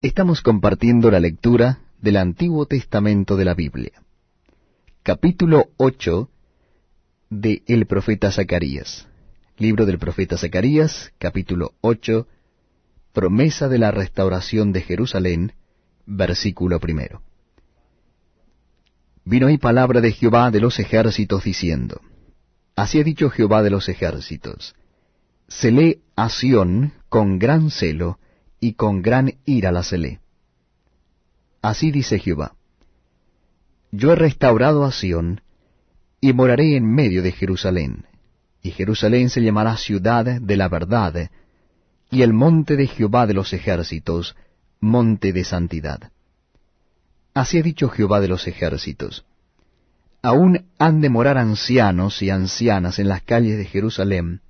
Estamos compartiendo la lectura del Antiguo Testamento de la Biblia. Capítulo 8 de El profeta Zacarías. Libro del profeta Zacarías, capítulo 8, promesa de la restauración de Jerusalén, versículo primero. Vino ahí palabra de Jehová de los ejércitos diciendo, Así ha dicho Jehová de los ejércitos, celé a Sión con gran celo, y con gran ira la celé. Así dice Jehová, Yo he restaurado a Sión, y moraré en medio de Jerusalén, y Jerusalén se llamará ciudad de la verdad, y el monte de Jehová de los ejércitos, monte de santidad. Así ha dicho Jehová de los ejércitos, Aún han de morar ancianos y ancianas en las calles de Jerusalén,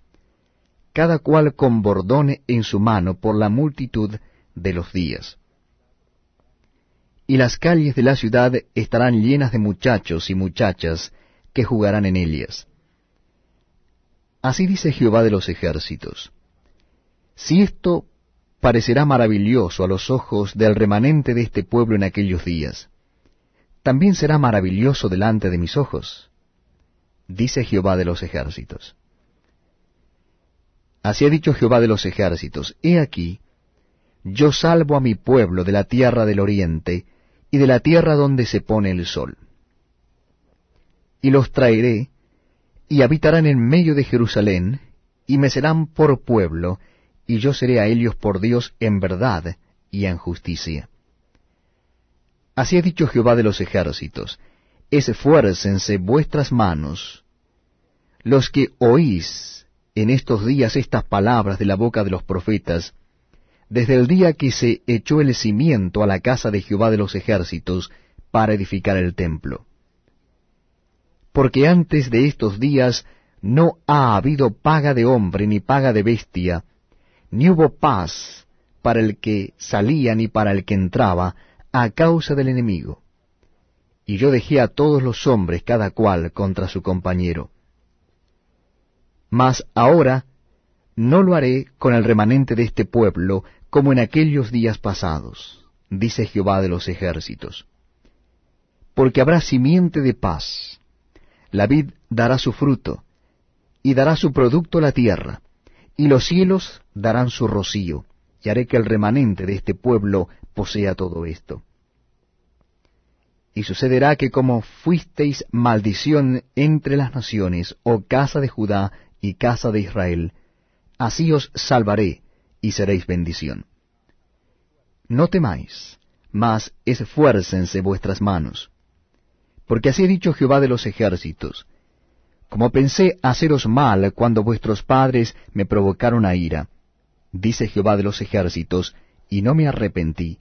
cada cual con bordón en su mano por la multitud de los días. Y las calles de la ciudad estarán llenas de muchachos y muchachas que jugarán en ellas. Así dice Jehová de los ejércitos. Si esto parecerá maravilloso a los ojos del remanente de este pueblo en aquellos días, también será maravilloso delante de mis ojos, dice Jehová de los ejércitos. Así ha dicho Jehová de los ejércitos, He aquí, yo salvo a mi pueblo de la tierra del oriente y de la tierra donde se pone el sol. Y los traeré, y habitarán en medio de Jerusalén, y me serán por pueblo, y yo seré a ellos por Dios en verdad y en justicia. Así ha dicho Jehová de los ejércitos, esfuércense vuestras manos, los que oís en estos días estas palabras de la boca de los profetas, desde el día que se echó el cimiento a la casa de Jehová de los ejércitos para edificar el templo. Porque antes de estos días no ha habido paga de hombre ni paga de bestia, ni hubo paz para el que salía ni para el que entraba, a causa del enemigo. Y yo dejé a todos los hombres cada cual contra su compañero mas ahora no lo haré con el remanente de este pueblo como en aquellos días pasados, dice Jehová de los ejércitos. Porque habrá simiente de paz, la vid dará su fruto, y dará su producto la tierra, y los cielos darán su rocío, y haré que el remanente de este pueblo posea todo esto. Y sucederá que como fuisteis maldición entre las naciones, oh casa de Judá y casa de Israel, así os salvaré y seréis bendición. No temáis, mas esfuércense vuestras manos. Porque así ha dicho Jehová de los ejércitos, como pensé haceros mal cuando vuestros padres me provocaron a ira, dice Jehová de los ejércitos, y no me arrepentí.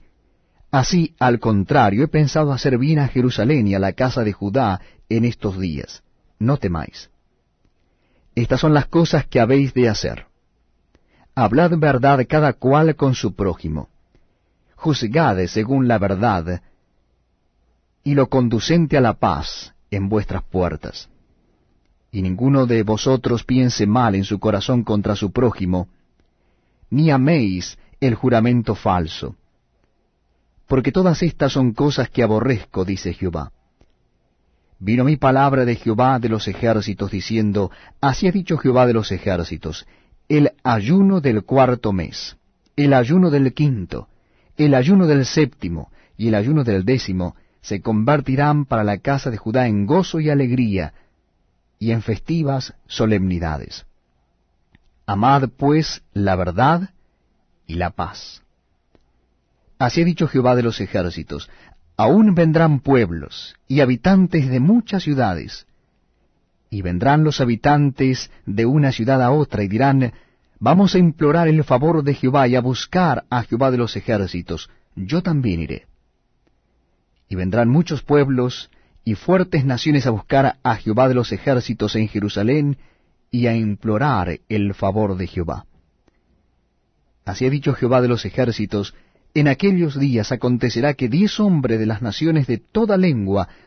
Así, al contrario, he pensado hacer bien a Jerusalén y a la casa de Judá en estos días. No temáis. Estas son las cosas que habéis de hacer. Hablad verdad cada cual con su prójimo. Juzgad según la verdad y lo conducente a la paz en vuestras puertas. Y ninguno de vosotros piense mal en su corazón contra su prójimo, ni améis el juramento falso. Porque todas estas son cosas que aborrezco, dice Jehová vino mi palabra de Jehová de los ejércitos, diciendo, Así ha dicho Jehová de los ejércitos, el ayuno del cuarto mes, el ayuno del quinto, el ayuno del séptimo y el ayuno del décimo se convertirán para la casa de Judá en gozo y alegría, y en festivas solemnidades. Amad pues la verdad y la paz. Así ha dicho Jehová de los ejércitos, aún vendrán pueblos y habitantes de muchas ciudades, y vendrán los habitantes de una ciudad a otra y dirán, Vamos a implorar el favor de Jehová y a buscar a Jehová de los ejércitos, yo también iré. Y vendrán muchos pueblos y fuertes naciones a buscar a Jehová de los ejércitos en Jerusalén y a implorar el favor de Jehová. Así ha dicho Jehová de los ejércitos, en aquellos días acontecerá que diez hombres de las naciones de toda lengua